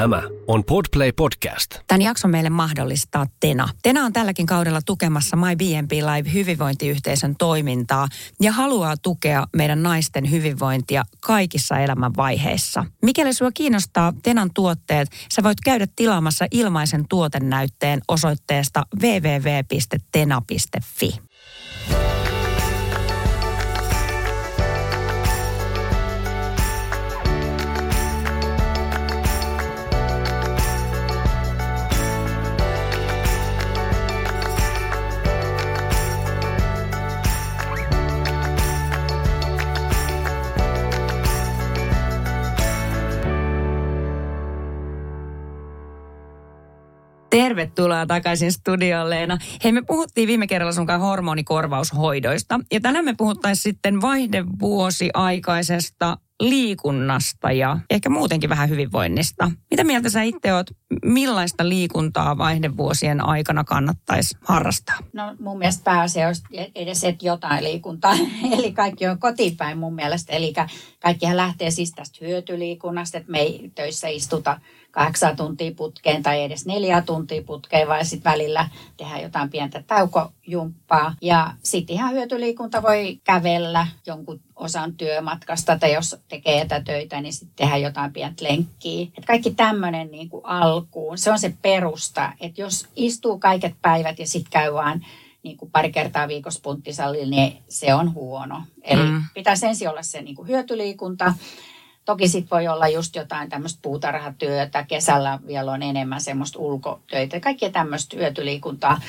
Tämä on Podplay Podcast. Tämän jakson meille mahdollistaa Tena. Tena on tälläkin kaudella tukemassa My BNP Live hyvinvointiyhteisön toimintaa ja haluaa tukea meidän naisten hyvinvointia kaikissa elämän vaiheissa. Mikäli sinua kiinnostaa Tenan tuotteet, sä voit käydä tilaamassa ilmaisen tuotennäytteen osoitteesta www.tena.fi. Tervetuloa takaisin studioon, Leena. Hei, me puhuttiin viime kerralla sunkaan hormonikorvaushoidoista. Ja tänään me puhuttaisiin sitten vaihdevuosi aikaisesta liikunnasta ja ehkä muutenkin vähän hyvinvoinnista. Mitä mieltä sä itse oot, millaista liikuntaa vaihdevuosien aikana kannattaisi harrastaa? No mun mielestä pääasia olisi edes et jotain liikuntaa. Eli kaikki on kotipäin mun mielestä. Eli kaikkihan lähtee siis tästä hyötyliikunnasta, että me ei töissä istuta kahdeksan tuntia putkeen tai edes neljä tuntia putkeen, vai sitten välillä tehdään jotain pientä taukojumppaa. Ja sitten ihan hyötyliikunta voi kävellä jonkun osan työmatkasta tai jos tekee etätöitä, niin sitten tehdään jotain pientä lenkkiä. Et kaikki tämmöinen niin alkuun, se on se perusta, että jos istuu kaiket päivät ja sitten käy vaan niin kuin pari kertaa viikossa punttisalilla, niin se on huono. Eli mm. pitäisi ensin olla se niin kuin hyötyliikunta, Toki sitten voi olla just jotain tämmöistä puutarhatyötä, kesällä vielä on enemmän semmoista ulkotöitä, kaikkea tämmöistä hyötyliikuntaa.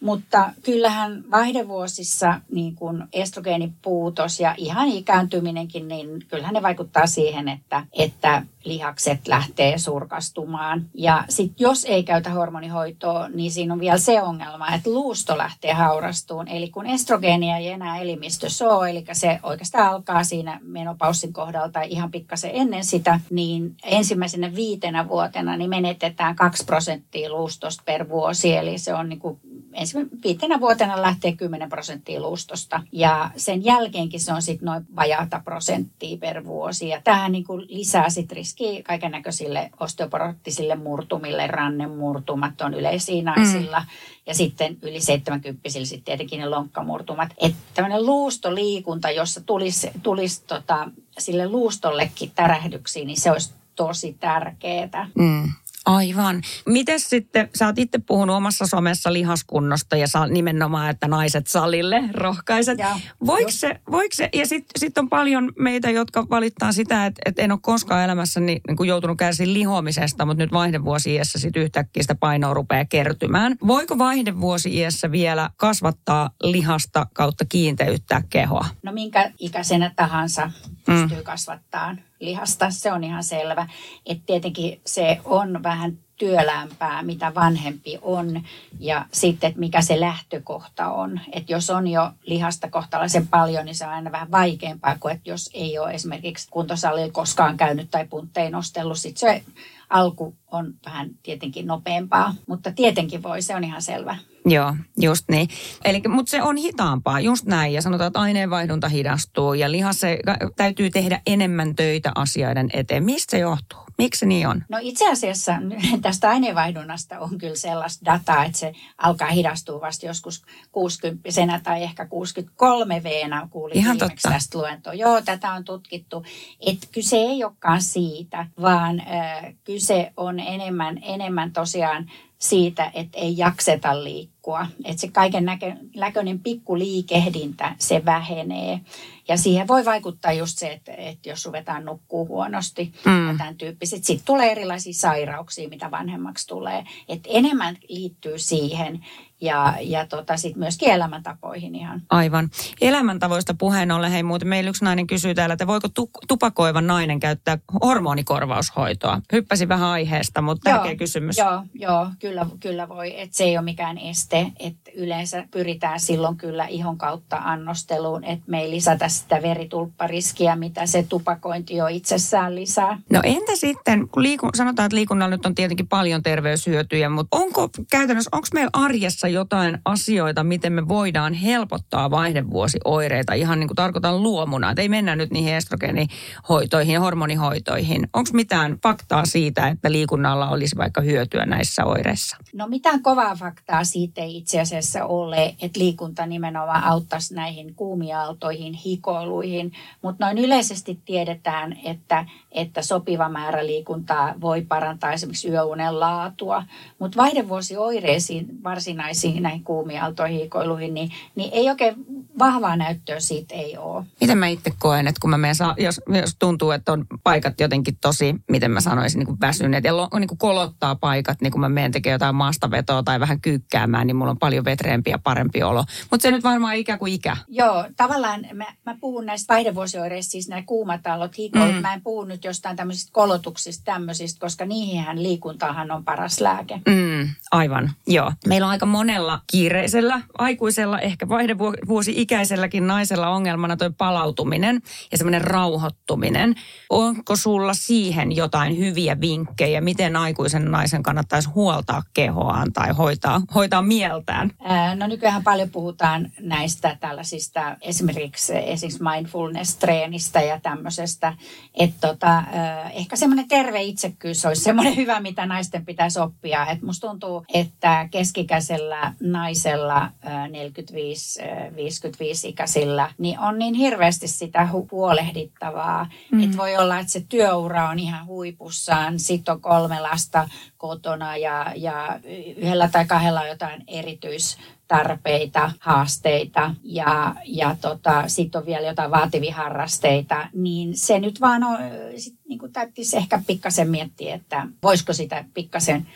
Mutta kyllähän vaihdevuosissa niin kuin estrogeenipuutos ja ihan ikääntyminenkin, niin kyllähän ne vaikuttaa siihen, että, että lihakset lähtee surkastumaan. Ja sitten jos ei käytä hormonihoitoa, niin siinä on vielä se ongelma, että luusto lähtee haurastuun. Eli kun estrogeenia ei enää elimistössä ole, eli se oikeastaan alkaa siinä menopaussin kohdalta ihan pikkasen ennen sitä, niin ensimmäisenä viitenä vuotena niin menetetään 2 prosenttia luustosta per vuosi. Eli se on niin kuin ensimmäisenä viitenä vuotena lähtee 10 prosenttia luustosta. Ja sen jälkeenkin se on sitten noin vajaata prosenttia per vuosi. Ja tähän niin kuin lisää sitten riski kaiken näköisille osteoporottisille murtumille, rannemurtumat on yleisiä naisilla. Mm. Ja sitten yli 70 sitten tietenkin ne lonkkamurtumat. Että tämmöinen luustoliikunta, jossa tulisi, tulisi tota, sille luustollekin tärähdyksiä, niin se olisi tosi tärkeää. Mm. Aivan. Miten sitten, sä oot itse puhunut omassa somessa lihaskunnosta ja saa nimenomaan, että naiset salille rohkaiset. Voiko se, voiko se, ja sitten sit on paljon meitä, jotka valittaa sitä, että, että en ole koskaan elämässä niin, kuin joutunut kärsiin lihomisesta, mutta nyt vaihdevuosi iässä sitten yhtäkkiä sitä painoa rupeaa kertymään. Voiko vaihdevuosi iässä vielä kasvattaa lihasta kautta kiinteyttää kehoa? No minkä ikäisenä tahansa pystyy mm. kasvattaa lihasta, se on ihan selvä. Että tietenkin se on vähän työlämpää, mitä vanhempi on ja sitten, että mikä se lähtökohta on. Että jos on jo lihasta kohtalaisen paljon, niin se on aina vähän vaikeampaa kuin, että jos ei ole esimerkiksi kuntosalilla koskaan käynyt tai punttein nostellut. Sitten se alku on vähän tietenkin nopeampaa, mutta tietenkin voi, se on ihan selvä. Joo, just niin. Eli, mutta se on hitaampaa, just näin. Ja sanotaan, että aineenvaihdunta hidastuu ja lihassa täytyy tehdä enemmän töitä asioiden eteen. Mistä se johtuu? Miksi se niin on? No itse asiassa tästä aineenvaihdunnasta on kyllä sellaista dataa, että se alkaa hidastua vasta joskus 60 tai ehkä 63 veena kuulin Ihan totta. tästä luentoa. Joo, tätä on tutkittu. Että kyse ei olekaan siitä, vaan äh, kyse on enemmän, enemmän tosiaan siitä, että ei jakseta liikkua. Että se kaiken näkö, näköinen pikku liikehdintä, se vähenee. Ja siihen voi vaikuttaa just se, että, että jos ruvetaan nukkuu huonosti mm. ja tämän tyyppiset. Sitten tulee erilaisia sairauksia, mitä vanhemmaksi tulee. Että enemmän liittyy siihen ja, ja tota, sitten myöskin elämäntapoihin ihan. Aivan. Elämäntavoista puheen ollen, hei muuten meillä yksi nainen kysyy täällä, että voiko tu- tupakoiva nainen käyttää hormonikorvaushoitoa? Hyppäsin vähän aiheesta, mutta tärkeä kysymys. Joo, joo kyllä, kyllä voi. Että se ei ole mikään este. Että yleensä pyritään silloin kyllä ihon kautta annosteluun, että me ei lisätä sitä veritulppariskiä, mitä se tupakointi jo itsessään lisää. No entä sitten, kun liiku, sanotaan, että liikunnalla nyt on tietenkin paljon terveyshyötyjä, mutta onko käytännössä, onko meillä arjessa jotain asioita, miten me voidaan helpottaa vaihdevuosioireita. Ihan niin kuin tarkoitan luomuna, että ei mennä nyt niihin estrogeenihoitoihin, hormonihoitoihin. Onko mitään faktaa siitä, että liikunnalla olisi vaikka hyötyä näissä oireissa? No mitään kovaa faktaa siitä ei itse asiassa ole, että liikunta nimenomaan auttaisi näihin kuumiaaltoihin, hikoiluihin, mutta noin yleisesti tiedetään, että, että sopiva määrä liikuntaa voi parantaa esimerkiksi yöunen laatua, mutta vaihdevuosioireisiin, varsinaisiin näihin kuumiaaltoihin, hikoiluihin, niin, niin ei oikein vahvaa näyttöä siitä ei ole. Miten mä itse koen, että kun mä menen, jos, jos tuntuu, että on paikat jotenkin tosi, miten mä sanoisin, niin kuin väsyneet ja lo, niin kuin kolottaa paikat, niin kun mä menen tekemään jotain maastavetoa tai vähän kyykkäämään, niin mulla on paljon vetreempi ja parempi olo. Mutta se nyt varmaan ikä kuin ikä. Joo, tavallaan mä, mä puhun näistä vaihdevuosioireista, siis nämä kuumatallot, hikoilut. Mm. Mä en puhu nyt jostain tämmöisistä kolotuksista tämmöisistä, koska niihinhän liikuntahan on paras lääke. Mm, aivan, joo. Meillä on aika monella kiireisellä, aikuisella, ehkä vaihdevuosi-ikäiselläkin naisella ongelmana toi palautuminen ja semmoinen rauhoittuminen. Onko sulla siihen jotain hyviä vinkkejä, miten aikuisen naisen kannattaisi huoltaa kehoaan tai hoitaa, hoitaa mieltään? No nykyään paljon puhutaan näistä tällaisista esimerkiksi, esimerkiksi mindfulness-treenistä ja tämmöisestä, että tota, ehkä semmoinen terve itsekkyys olisi semmoinen hyvä, mitä naisten pitäisi oppia. Et musta tuntuu, että keskikäisellä naisella 45-55-ikäisillä niin on niin hirveästi sitä huolehdittavaa, mm. että voi olla, että se työura on ihan huipussaan, sitten on kolme lasta kotona ja, ja yhdellä tai kahdella jotain erityistarpeita, haasteita ja, ja tota, sitten on vielä jotain vaativia harrasteita, niin se nyt vaan on, sit, niin täytyisi ehkä pikkasen miettiä, että voisiko sitä pikkasen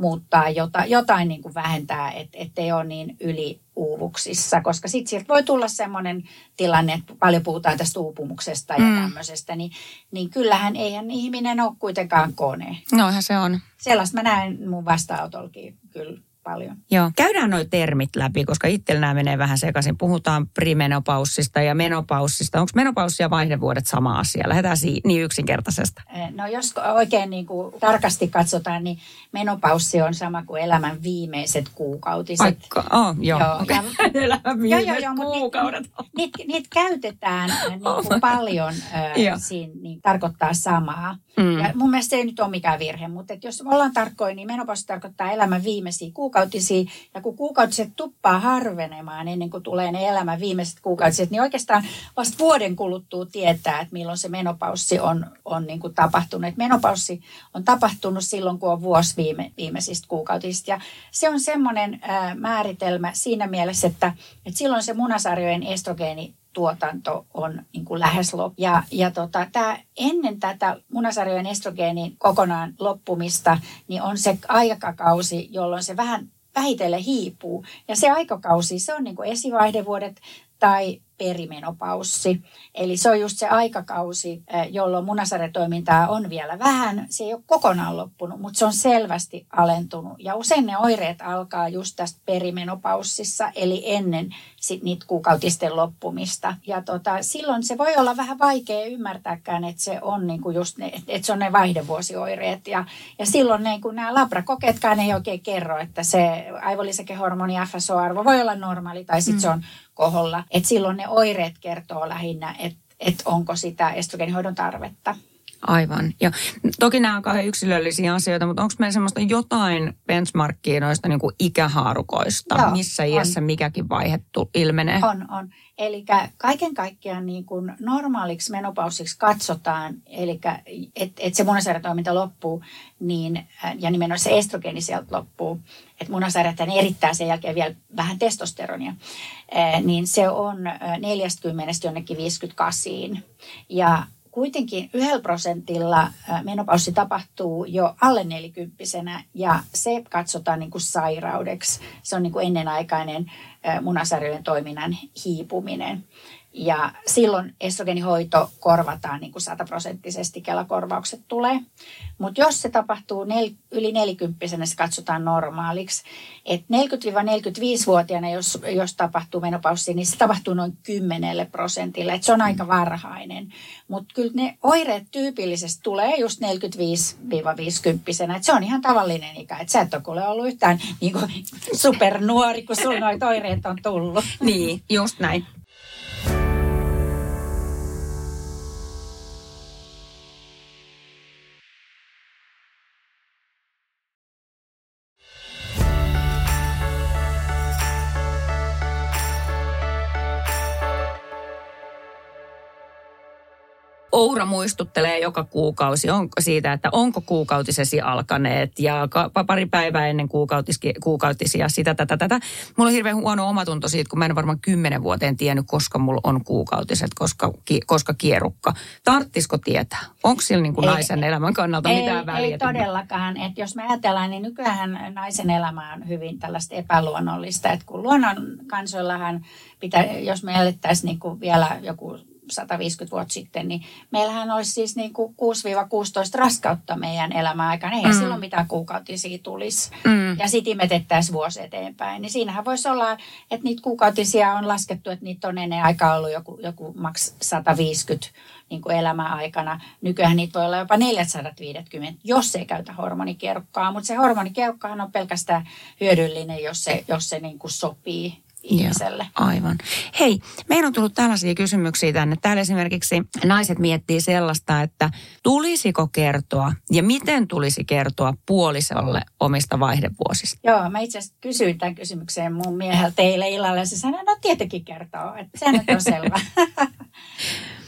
muuttaa jotain, jotain niin kuin vähentää, et, ettei ole niin yliuuvuksissa, koska sitten sieltä voi tulla semmoinen tilanne, että paljon puhutaan tästä uupumuksesta ja mm. tämmöisestä, niin, niin kyllähän eihän ihminen ole kuitenkaan kone. Noinhan se on. Sellaista mä näen mun vastaanotollakin kyllä paljon. Joo. Käydään nuo termit läpi, koska itsellä nämä menee vähän sekaisin. Puhutaan primenopaussista ja menopaussista. Onko menopaussi ja vaihdevuodet sama asia? Lähdetään si- niin yksinkertaisesta. Eh, no jos oikein niin kuin tarkasti katsotaan, niin menopaussi on sama kuin elämän viimeiset kuukautiset. Vaikka, oh, joo. joo okay. ja, elämän viimeiset joo, joo, kuukaudet. Niitä niit, niit käytetään eh, niin kuin oh. paljon, äh, siinä niin, tarkoittaa samaa. Mm. Ja mun mielestä se ei nyt ole mikään virhe, mutta että jos ollaan tarkkoja, niin menopaussi tarkoittaa elämän viimeisiä kuukautisia. Ja kun kuukautiset tuppaa harvenemaan ennen kuin tulee ne elämän viimeiset kuukautiset, niin oikeastaan vasta vuoden kuluttua tietää, että milloin se menopaussi on, on niin kuin tapahtunut. Et menopaussi on tapahtunut silloin, kun on vuosi viime, viimeisistä kuukautisista. Ja se on semmoinen ää, määritelmä siinä mielessä, että, että silloin se munasarjojen estrogeeni tuotanto on niin kuin lähes loppu. Ja, ja tota, tää, ennen tätä munasarjojen estrogeenin kokonaan loppumista, niin on se aikakausi, jolloin se vähän vähitellen hiipuu. Ja se aikakausi, se on niin kuin esivaihdevuodet tai perimenopaussi. Eli se on just se aikakausi, jolloin munasarjatoimintaa on vielä vähän. Se ei ole kokonaan loppunut, mutta se on selvästi alentunut. Ja usein ne oireet alkaa just tästä perimenopaussissa, eli ennen sit niitä kuukautisten loppumista. Ja tota, silloin se voi olla vähän vaikea ymmärtääkään, että se on niinku just ne, että se on ne vaihdevuosioireet. Ja, ja silloin ne, kun nämä labrakokeetkaan ei oikein kerro, että se aivolisäkehormoni FSO-arvo voi olla normaali tai sitten mm. se on koholla. Et silloin ne oireet kertoo lähinnä, että et onko sitä estrogeenihoidon tarvetta. Aivan. Ja toki nämä on kauhean yksilöllisiä asioita, mutta onko meillä semmoista jotain benchmarkkia noista niin kuin ikähaarukoista? Joo, Missä iässä on. mikäkin vaihe ilmenee? On, on. Eli kaiken kaikkiaan niin kuin normaaliksi menopausiksi katsotaan, eli että et se munasarjatoiminta loppuu, niin, ja nimenomaan se estrogeeni sieltä loppuu, että munasarjat erittää sen jälkeen vielä vähän testosteronia, niin se on 40 jonnekin 58. Ja kuitenkin yhdellä prosentilla menopaussi tapahtuu jo alle nelikymppisenä ja se katsotaan niin kuin sairaudeksi. Se on niin kuin ennenaikainen munasarjojen toiminnan hiipuminen. Ja silloin estrogenihoito korvataan niin kuin sataprosenttisesti, Kela-korvaukset tulee. Mutta jos se tapahtuu nel, yli nelikymppisenä, se katsotaan normaaliksi. Et 40-45-vuotiaana, jos, jos tapahtuu menopaussi, niin se tapahtuu noin 10 prosentille. Et se on aika varhainen. Mutta kyllä ne oireet tyypillisesti tulee just 45-50. Et se on ihan tavallinen ikä. Et sä et ole ollut yhtään niin kuin supernuori, kun sulla noita oireet on tullut. Niin, just näin. Oura muistuttelee joka kuukausi onko siitä, että onko kuukautisesi alkaneet ja pari päivää ennen kuukautisia sitä, tätä, tätä. Mulla on hirveän huono omatunto siitä, kun mä en varmaan kymmenen vuoteen tiennyt, koska mulla on kuukautiset, koska, koska kierukka. Tarttisiko tietää? Onko sillä niin kuin ei, naisen elämän kannalta ei, mitään väliä? Ei todellakaan. Et jos me ajatellaan, niin nykyään naisen elämä on hyvin tällaista epäluonnollista. Että kun luonnon kansoillahan pitää, jos me elettäisiin niin kuin vielä joku 150 vuotta sitten, niin meillähän olisi siis niin kuin 6-16 raskautta meidän elämäaikana. Eihän mm. silloin mitään kuukautisia tulisi. Mm. Ja sitten imetettäisiin vuosi eteenpäin. Niin siinähän voisi olla, että niitä kuukautisia on laskettu, että niitä on ennen aikaa ollut joku, joku maks 150 niin kuin elämäaikana. Nykyään niitä voi olla jopa 450, jos ei käytä hormonikierukkaa. Mutta se hormonikierukkahan on pelkästään hyödyllinen, jos se, jos se niin kuin sopii ihmiselle. Joo, aivan. Hei, meillä on tullut tällaisia kysymyksiä tänne. Täällä esimerkiksi naiset miettii sellaista, että tulisiko kertoa ja miten tulisi kertoa puolisolle omista vaihdevuosista? Joo, mä itse asiassa kysyin tämän kysymyksen mun mieheltä teille illalla ja se sanoi, no tietenkin kertoo, että se on selvä.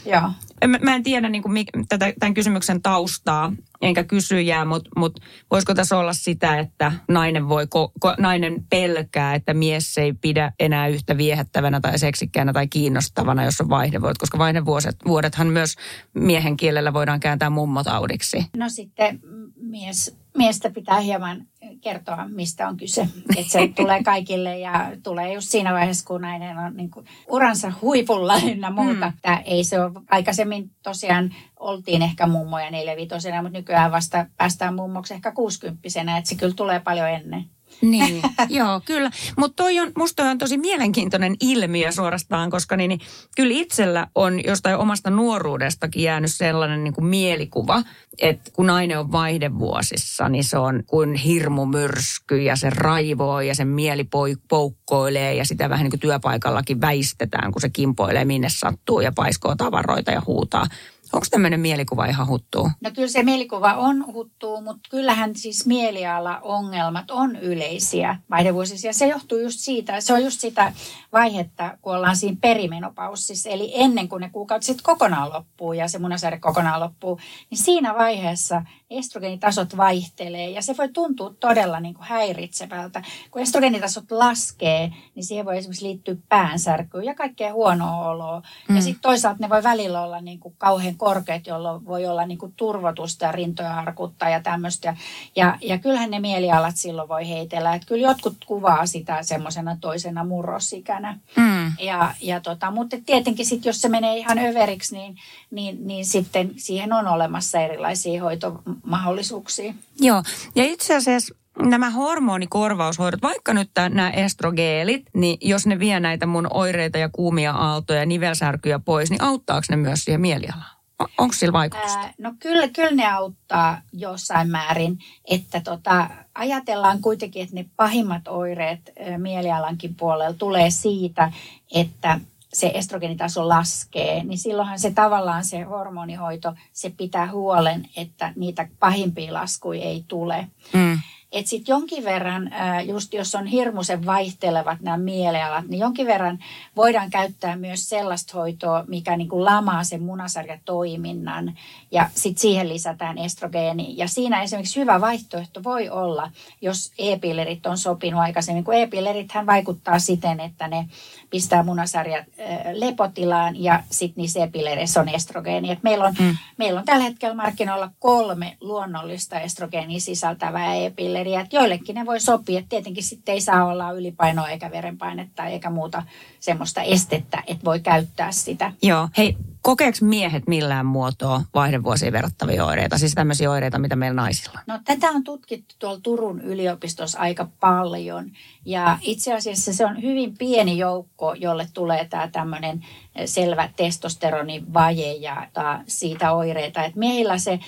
Joo. Mä, mä en tiedä niin kuin, tätä, tämän kysymyksen taustaa, enkä kysyjää, mutta mut, voisiko tässä olla sitä, että nainen, voi, ko, ko, nainen pelkää, että mies ei pidä enää yhtä viehättävänä tai seksikkäänä tai kiinnostavana, jos on vaihdevuodet, koska vaihdevuodethan myös miehen kielellä voidaan kääntää mummotaudiksi. No sitten mies, miestä pitää hieman kertoa, mistä on kyse. Että se tulee kaikille ja tulee just siinä vaiheessa, kun nainen on niin kuin uransa huipulla ynnä muuta. Mm. Että ei se ole, aikaisemmin tosiaan oltiin ehkä mummoja neljävitosena, mutta nykyään vasta päästään mummoksi ehkä kuusikymppisenä, että se kyllä tulee paljon ennen. Niin, joo, kyllä. Mutta toi on, musta on tosi mielenkiintoinen ilmiö suorastaan, koska niin, niin, kyllä itsellä on jostain omasta nuoruudestakin jäänyt sellainen niin kuin mielikuva, että kun nainen on vaihdevuosissa, niin se on kuin hirmumyrsky ja se raivoo ja sen mieli poukkoilee ja sitä vähän niin kuin työpaikallakin väistetään, kun se kimpoilee minne sattuu ja paiskoo tavaroita ja huutaa Onko tämmöinen mielikuva ihan huttuu? No kyllä se mielikuva on huttuu, mutta kyllähän siis mieliala-ongelmat on yleisiä vaihdevuosissa. Se johtuu just siitä, se on just sitä vaihetta, kun ollaan siinä perimenopaussissa, eli ennen kuin ne kuukaudet kokonaan loppuu ja se munasarja kokonaan loppuu, niin siinä vaiheessa estrogeenitasot vaihtelee ja se voi tuntua todella niin kuin häiritsevältä. Kun estrogeenitasot laskee, niin siihen voi esimerkiksi liittyä päänsärkyä ja kaikkea huonoa oloa. Mm. Ja sitten toisaalta ne voi välillä olla niin kuin kauhean korkeat, jolloin voi olla niin kuin turvotusta ja rintoja arkuttaa ja tämmöistä. Ja, ja kyllähän ne mielialat silloin voi heitellä. Että kyllä jotkut kuvaa sitä semmoisena toisena murrosikänä. Mm. Ja, ja tota, mutta tietenkin sitten, jos se menee ihan överiksi, niin, niin, niin sitten siihen on olemassa erilaisia hoitomahdollisuuksia. Joo, ja itse asiassa nämä hormonikorvaushoidot, vaikka nyt nämä estrogeelit, niin jos ne vie näitä mun oireita ja kuumia aaltoja ja nivelsärkyjä pois, niin auttaako ne myös siihen mielialaan? Onko sillä vaikutusta? Ää, no kyllä, kyllä ne auttaa jossain määrin, että tota, ajatellaan kuitenkin, että ne pahimmat oireet ää, mielialankin puolella tulee siitä, että se estrogenitaso laskee, niin silloinhan se tavallaan se hormonihoito, se pitää huolen, että niitä pahimpia laskuja ei tule. Mm. Että sitten jonkin verran, just jos on hirmuisen vaihtelevat nämä mielialat, niin jonkin verran voidaan käyttää myös sellaista hoitoa, mikä niin kuin lamaa sen munasarjatoiminnan ja sitten siihen lisätään estrogeeni. Ja siinä esimerkiksi hyvä vaihtoehto voi olla, jos e-pillerit on sopinut aikaisemmin, kun e-pillerithän vaikuttaa siten, että ne pistää munasarjat lepotilaan ja sitten niissä e-pillereissä on estrogeeni. Et meillä, on, mm. meillä on tällä hetkellä markkinoilla kolme luonnollista estrogeenia sisältävää e eriä. Että joillekin ne voi sopia. Että tietenkin sitten ei saa olla ylipainoa eikä verenpainetta eikä muuta semmoista estettä, että voi käyttää sitä. Joo. Hei, kokeeko miehet millään muotoa vaihdevuosiin verrattavia oireita? Siis tämmöisiä oireita, mitä meillä naisilla on? No tätä on tutkittu tuolla Turun yliopistossa aika paljon. Ja itse asiassa se on hyvin pieni joukko, jolle tulee tämä tämmöinen selvä testosteronivaje ja siitä oireita. Et miehillä se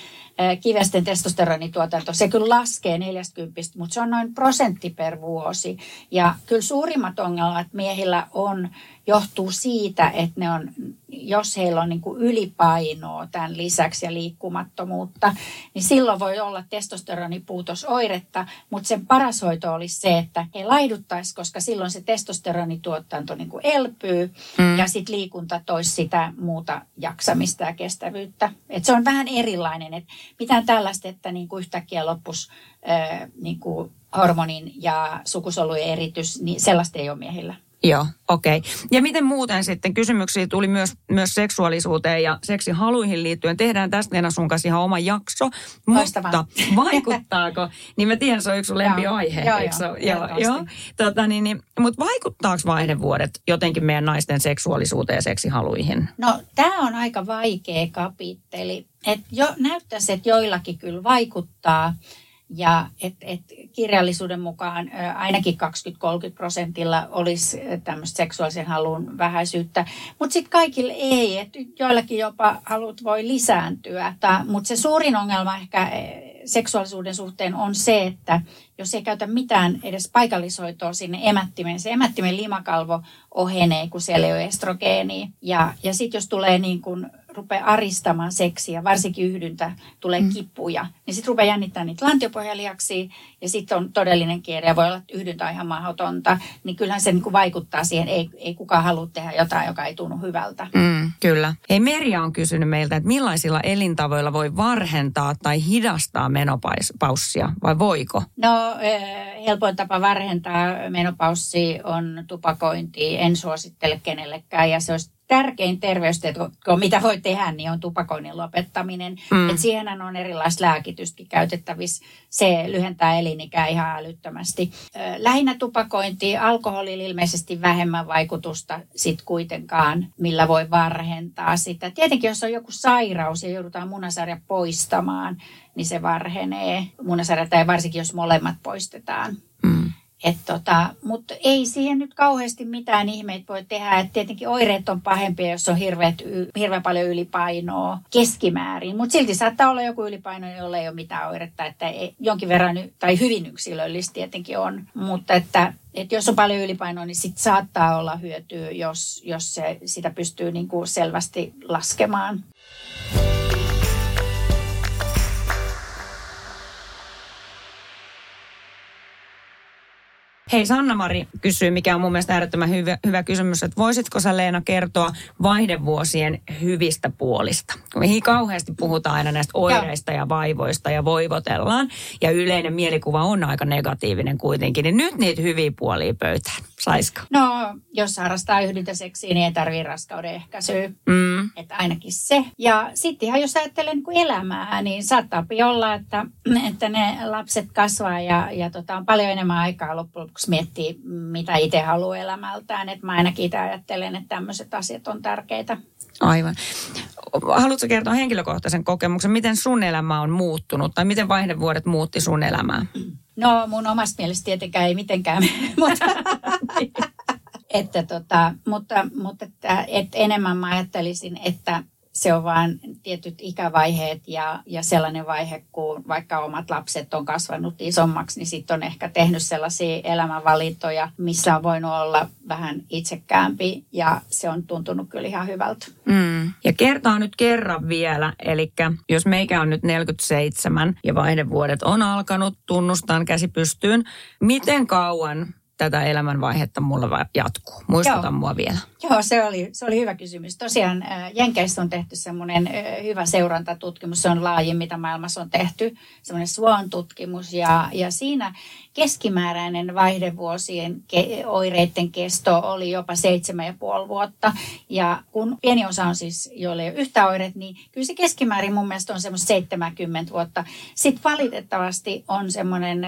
kivesten testosteronituotanto, se kyllä laskee 40, mutta se on noin prosentti per vuosi. Ja kyllä suurimmat ongelmat miehillä on, johtuu siitä, että ne on, jos heillä on niin kuin ylipainoa tämän lisäksi ja liikkumattomuutta, niin silloin voi olla testosteronipuutosoiretta, mutta sen paras hoito olisi se, että he laiduttaisi, koska silloin se testosteronituotanto niin kuin elpyy mm. ja sitten liikunta toisi sitä muuta jaksamista ja kestävyyttä. Et se on vähän erilainen, että mitään tällaista, että niin kuin yhtäkkiä loppus äh, niin kuin hormonin ja sukusolujen eritys, niin sellaista ei ole miehillä. Joo, okei. Okay. Ja miten muuten sitten, kysymyksiä tuli myös, myös seksuaalisuuteen ja seksihaluihin liittyen. Tehdään tästä Leena sun kanssa ihan oma jakso. Loistavaa. Mutta vaikuttaako, niin mä tiedän, se on yksi sun lempiaihe. Joo, joo, joo, joo. Tota, niin, niin, mutta vaikuttaako vaihdevuodet jotenkin meidän naisten seksuaalisuuteen ja seksihaluihin? No tämä on aika vaikea kapitteli. Et jo, näyttäisi, että joillakin kyllä vaikuttaa. Ja et, et kirjallisuuden mukaan ainakin 20-30 prosentilla olisi tämmöistä seksuaalisen halun vähäisyyttä, mutta sitten kaikille ei, että joillakin jopa halut voi lisääntyä. Mutta se suurin ongelma ehkä seksuaalisuuden suhteen on se, että jos ei käytä mitään edes paikallishoitoa sinne emättimeen, se emättimen limakalvo ohenee, kun siellä ei ole estrogeenia. Ja, ja sitten jos tulee niin kuin rupeaa aristamaan seksiä, varsinkin yhdyntä, tulee mm. kipuja, niin sitten rupeaa jännittämään niitä lantiopohjaliaksia ja sitten on todellinen kierre ja voi olla yhdyntä ihan mahdotonta, niin kyllähän se niin vaikuttaa siihen, ei, ei kukaan halua tehdä jotain, joka ei tunnu hyvältä. Mm, kyllä. Hei Merja on kysynyt meiltä, että millaisilla elintavoilla voi varhentaa tai hidastaa menopaussia vai voiko? No helpoin tapa varhentaa menopaussia on tupakointi. En suosittele kenellekään ja se olisi tärkein terveysteko, mitä voi tehdä, niin on tupakoinnin lopettaminen. Mm. Et siihen on erilaista lääkitystäkin käytettävissä. Se lyhentää elinikää ihan älyttömästi. Lähinnä tupakointi, alkoholilla ilmeisesti vähemmän vaikutusta sit kuitenkaan, millä voi varhentaa sitä. Tietenkin, jos on joku sairaus ja joudutaan munasarja poistamaan, niin se varhenee. Munasarja tai varsinkin, jos molemmat poistetaan. Et tota, Mutta ei siihen nyt kauheasti mitään ihmeitä voi tehdä. Et tietenkin oireet on pahempia, jos on hirveät, hirveän paljon ylipainoa keskimäärin. Mutta silti saattaa olla joku ylipaino, jolla ei ole mitään oiretta. Että ei, jonkin verran, tai hyvin yksilöllistä tietenkin on. Mutta että, että jos on paljon ylipainoa, niin sit saattaa olla hyötyä, jos, jos se, sitä pystyy niin kuin selvästi laskemaan. Hei, Sanna-Mari kysyy, mikä on mun mielestä äärettömän hyvä, hyvä kysymys, että voisitko sä Leena kertoa vaihdevuosien hyvistä puolista? Me kauheasti puhutaan aina näistä oireista ja vaivoista ja voivotellaan, ja yleinen mielikuva on aika negatiivinen kuitenkin, niin nyt niitä hyviä puolia pöytään. Saisko? No, jos harrastaa yhdyntäseksiä, niin ei tarvii raskauden ehkäisyä. Mm. Että ainakin se. Ja sitten ihan jos ajattelee niin kuin elämää, niin saattaa olla, että, että ne lapset kasvaa ja, ja tota, on paljon enemmän aikaa loppujen lopuksi miettiä, mitä itse haluaa elämältään. Että mä ainakin itse ajattelen, että tämmöiset asiat on tärkeitä. Aivan. Haluatko kertoa henkilökohtaisen kokemuksen, miten sun elämä on muuttunut tai miten vaihdevuodet muutti sun elämää? No mun omasta mielestä tietenkään ei mitenkään, mutta, että tota, mutta, mutta että, että enemmän mä ajattelisin, että se on vain tietyt ikävaiheet ja, ja sellainen vaihe, kun vaikka omat lapset on kasvanut isommaksi, niin sitten on ehkä tehnyt sellaisia elämänvalintoja, missä on voinut olla vähän itsekäämpi ja se on tuntunut kyllä ihan hyvältä. Mm. Ja kertaa nyt kerran vielä, eli jos meikä on nyt 47 ja vaihdevuodet on alkanut, tunnustan käsi pystyyn, miten kauan tätä elämänvaihetta mulla jatkuu? Muistuta Joo. mua vielä. Joo, se oli, se oli hyvä kysymys. Tosiaan Jenkeissä on tehty semmoinen hyvä seurantatutkimus, se on laajin, mitä maailmassa on tehty, semmoinen Swan-tutkimus, ja, ja siinä keskimääräinen vaihdevuosien ke- oireiden kesto oli jopa seitsemän ja puoli vuotta. Ja kun pieni osa on siis, joille ei ole yhtä oireet, niin kyllä se keskimäärin mun mielestä on semmoista 70 vuotta. Sitten valitettavasti on semmoinen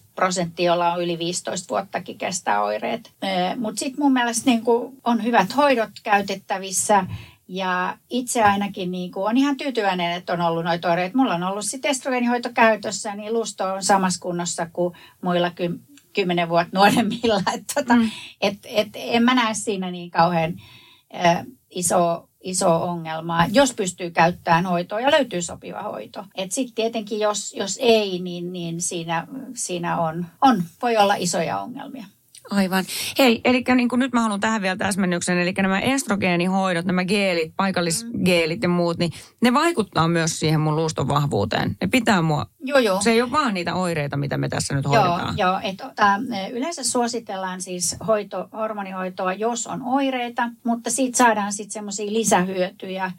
10-15 prosenttia, jolla on yli 15 vuottakin kestää oireet. Mutta sitten mun mielestä niin on hyvät hoidot käytettävissä ja itse ainakin niin kuin on ihan tyytyväinen, että on ollut noita oireita. Mulla on ollut sitten estrogeenihoito käytössä, niin lusto on samassa kunnossa kuin muilla ky- kymmenen vuotta nuoremmilla. Että tota, mm. et, et, en mä näe siinä niin kauhean äh, iso, iso ongelmaa, jos pystyy käyttämään hoitoa ja löytyy sopiva hoito. Sitten tietenkin, jos, jos ei, niin, niin siinä, siinä on, on, voi olla isoja ongelmia. Aivan. Hei, eli niin kuin nyt mä haluan tähän vielä täsmennyksen, eli nämä estrogeenihoidot, nämä geelit, paikallisgeelit ja muut, niin ne vaikuttaa myös siihen mun luuston vahvuuteen. Ne pitää mua, joo, joo. se ei ole vaan niitä oireita, mitä me tässä nyt joo, hoidetaan. Joo, et, ota, yleensä suositellaan siis hoito, hormonihoitoa, jos on oireita, mutta siitä saadaan sitten semmoisia lisähyötyjä,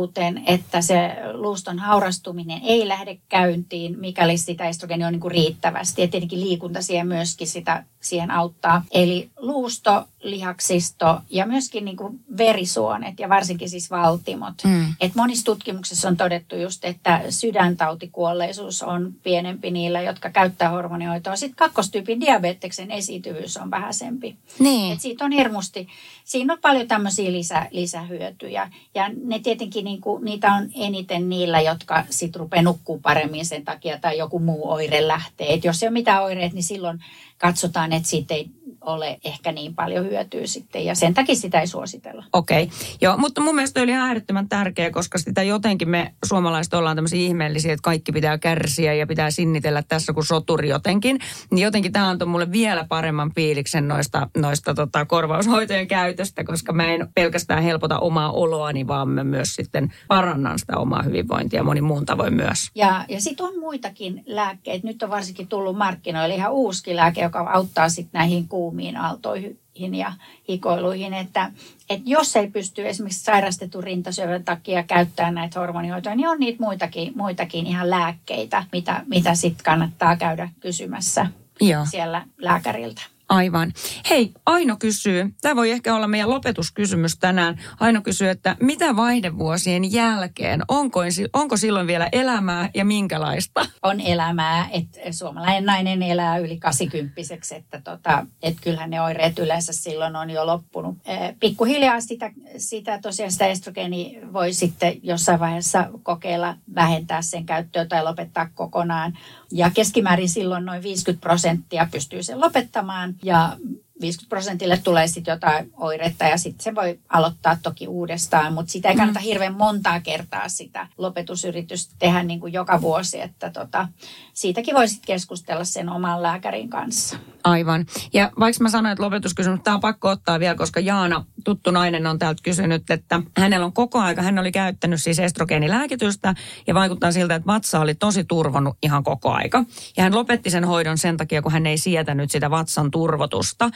kuten että se luuston haurastuminen ei lähde käyntiin, mikäli sitä estrogeenia on niin kuin riittävästi. Ja tietenkin liikunta siihen myöskin sitä, siihen auttaa. Eli luusto, lihaksisto ja myöskin niin kuin verisuonet ja varsinkin siis valtimot. Mm. Et monissa tutkimuksissa on todettu just, että sydäntautikuolleisuus on pienempi niillä, jotka käyttää hormonioitoa. Sitten kakkostyypin diabeteksen esiintyvyys on vähäisempi. Niin. Et siitä on hirmusti, siinä on paljon tämmöisiä lisä, lisähyötyjä. Ja ne tietenkin niin kuin, niitä on eniten niillä, jotka sitten rupeaa nukkuu paremmin sen takia tai joku muu oire lähtee. Et jos ei ole mitään oireet, niin silloin katsotaan, että siitä ei ole ehkä niin paljon hyötyä sitten ja sen takia sitä ei suositella. Okei, okay. joo, mutta mun mielestä oli äärettömän tärkeä, koska sitä jotenkin me suomalaiset ollaan tämmöisiä ihmeellisiä, että kaikki pitää kärsiä ja pitää sinnitellä tässä kuin soturi jotenkin. Niin jotenkin tämä antoi mulle vielä paremman piiliksen noista, noista tota korvaushoitojen käytöstä, koska mä en pelkästään helpota omaa oloani, vaan mä myös sitten parannan sitä omaa hyvinvointia moni muun tavoin myös. Ja, ja sitten on muitakin lääkkeitä. Nyt on varsinkin tullut markkinoille ihan uusi lääke, joka auttaa sitten näihin kuumiin aaltoihin ja hikoiluihin, että, että jos ei pysty esimerkiksi sairastetun rintasyövän takia käyttämään näitä hormonihoitoja, niin on niitä muitakin, muitakin ihan lääkkeitä, mitä, mitä sitten kannattaa käydä kysymässä Joo. siellä lääkäriltä. Aivan. Hei, Aino kysyy, tämä voi ehkä olla meidän lopetuskysymys tänään. Aino kysyy, että mitä vaihdevuosien jälkeen, onko, onko silloin vielä elämää ja minkälaista? On elämää, että suomalainen nainen elää yli 80 että tota, et kyllähän ne oireet yleensä silloin on jo loppunut. Pikkuhiljaa sitä, sitä tosiaan sitä estrogeeni voi sitten jossain vaiheessa kokeilla vähentää sen käyttöä tai lopettaa kokonaan. Ja keskimäärin silloin noin 50 prosenttia pystyy sen lopettamaan ja 50 prosentille tulee sitten jotain oiretta ja sitten se voi aloittaa toki uudestaan, mutta sitä ei kannata mm. hirveän montaa kertaa sitä lopetusyritystä tehdä niin kuin joka vuosi, että tota, siitäkin voi sitten keskustella sen oman lääkärin kanssa. Aivan. Ja vaikka mä sanoin, että lopetuskysymys, tämä on pakko ottaa vielä, koska Jaana, tuttu nainen, on täältä kysynyt, että hänellä on koko aika, hän oli käyttänyt siis estrogeenilääkitystä ja vaikuttaa siltä, että vatsa oli tosi turvonnut ihan koko aika. Ja hän lopetti sen hoidon sen takia, kun hän ei sietänyt sitä vatsan turvotusta.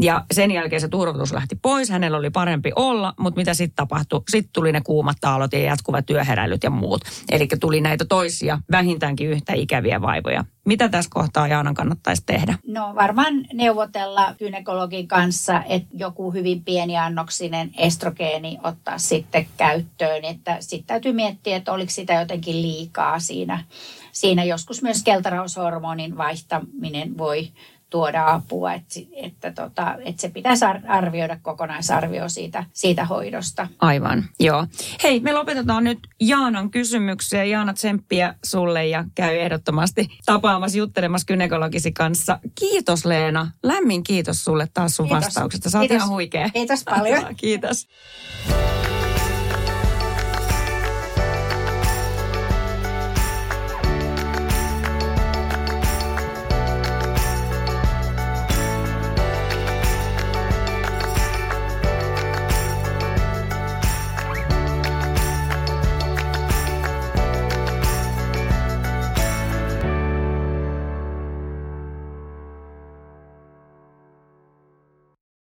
Ja sen jälkeen se turvotus lähti pois, hänellä oli parempi olla, mutta mitä sitten tapahtui? Sitten tuli ne kuumat taalot ja jatkuva työheräilyt ja muut. Eli tuli näitä toisia, vähintäänkin yhtä ikäviä vaivoja. Mitä tässä kohtaa Jaanan kannattaisi tehdä? No varmaan neuvotella gynekologin kanssa, että joku hyvin pieni annoksinen estrogeeni ottaa sitten käyttöön. Että sitten täytyy miettiä, että oliko sitä jotenkin liikaa siinä. Siinä joskus myös keltaraushormonin vaihtaminen voi tuoda apua, että, että, tota, että se pitäisi arvioida kokonaisarvio siitä, siitä hoidosta. Aivan, joo. Hei, me lopetetaan nyt Jaanan kysymyksiä. Jaana tsemppiä sulle ja käy ehdottomasti tapaamassa juttelemassa gynekologisi kanssa. Kiitos Leena, lämmin kiitos sulle taas sun kiitos. vastauksesta. Sä oot kiitos. ihan huikea. Kiitos paljon. kiitos.